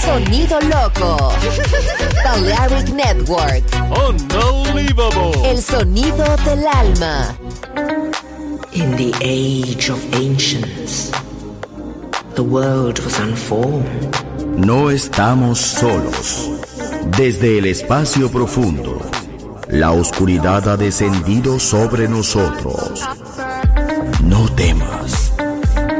Sonido loco. Balearic Network. Unbelievable. El sonido del alma. In the age of ancients, the world was unformed. No estamos solos. Desde el espacio profundo, la oscuridad ha descendido sobre nosotros. No temas.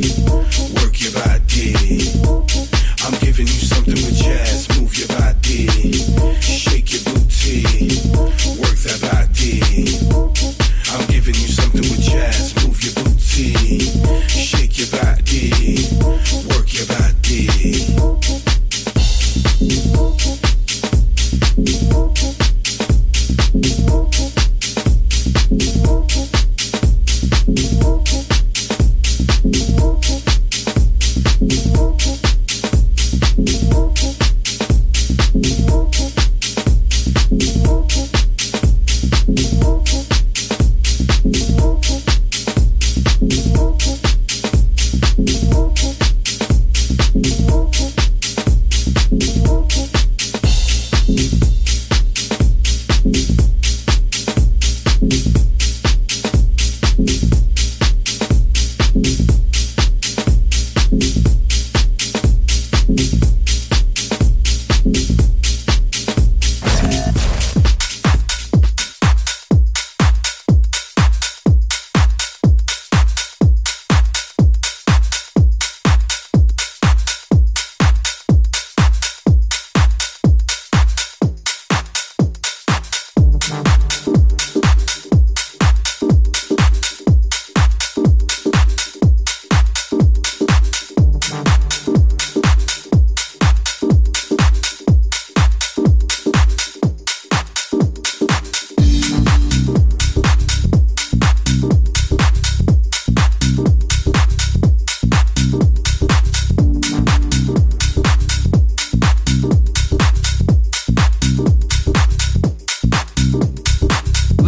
Booty, work your body. I'm giving you something with jazz.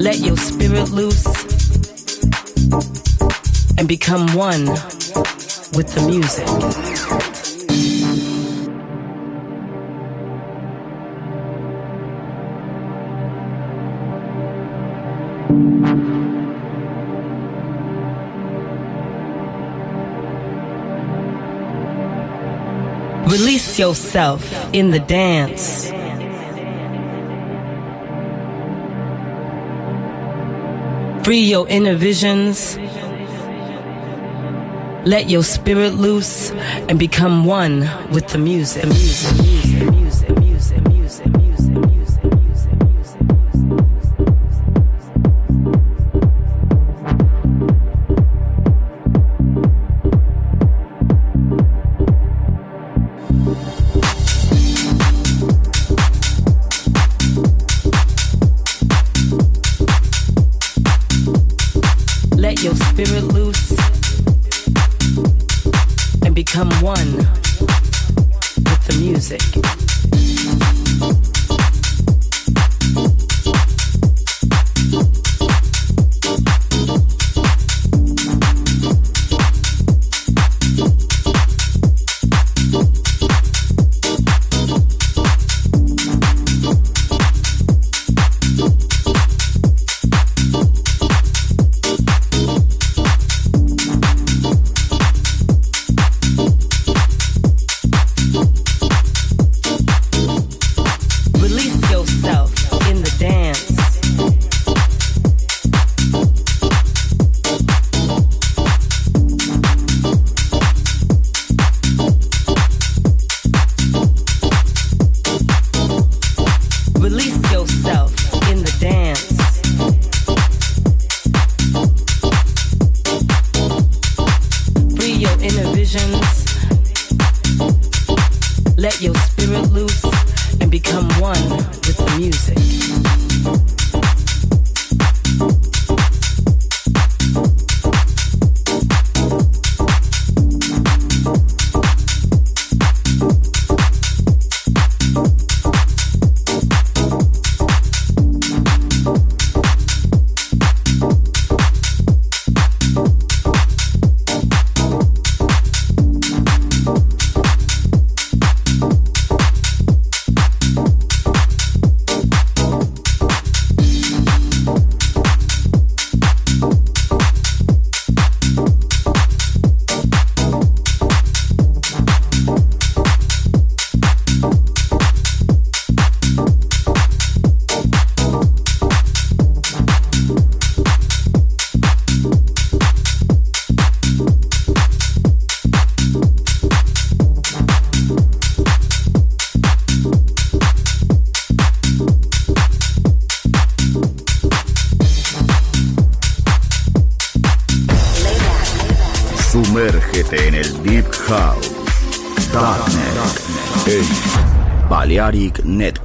Let your spirit loose and become one with the music. Release yourself in the dance. Free your inner visions. Let your spirit loose and become one with the music. music.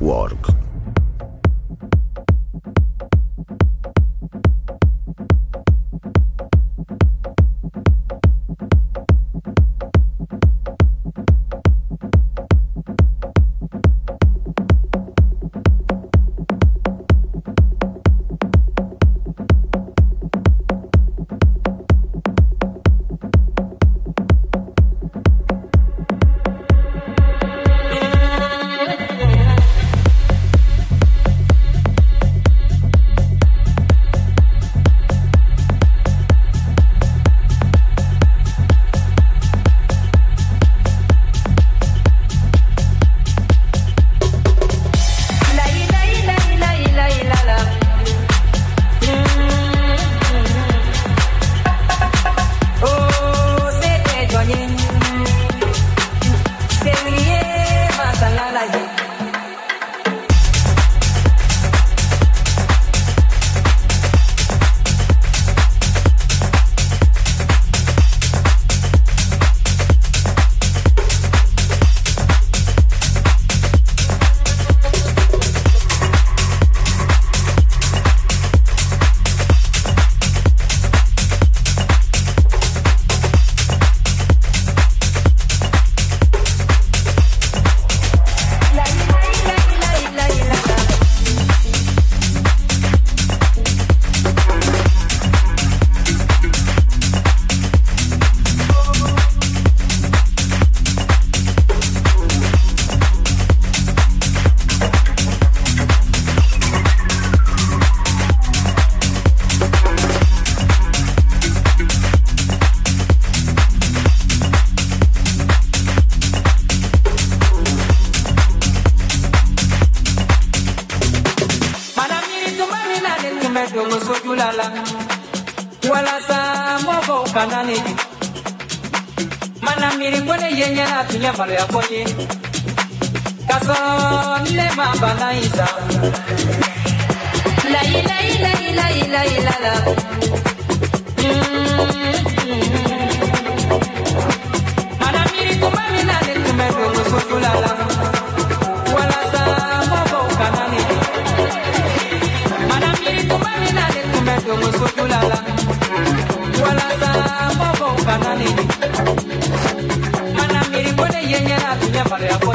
Network. miiri ko ne ye ɲɛna malo ya ko ye k'a sɔrɔ ne ma bana in sa. layi layi layi la la. Mm-hmm. mana miiri tuma mina na ne tun bɛ don muso fula la. walasa mɔgɔw kana ne. mana miiri tuma mina na ne tun bɛ don muso fula la. walasa. 先把这。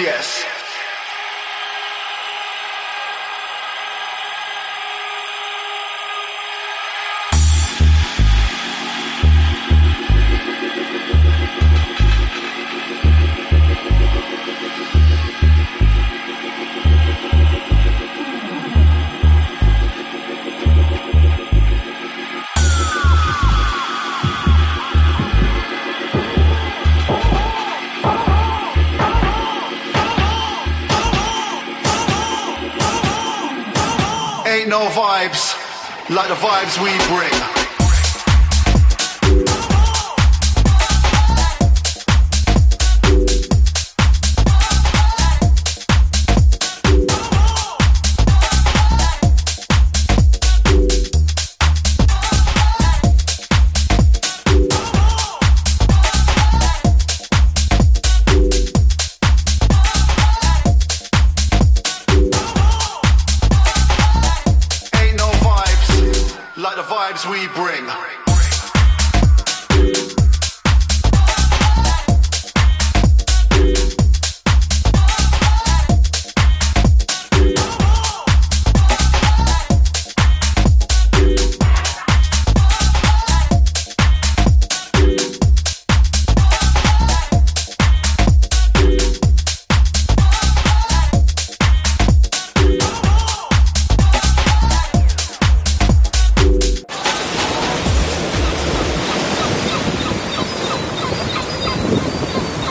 yes. Like the vibes we bring.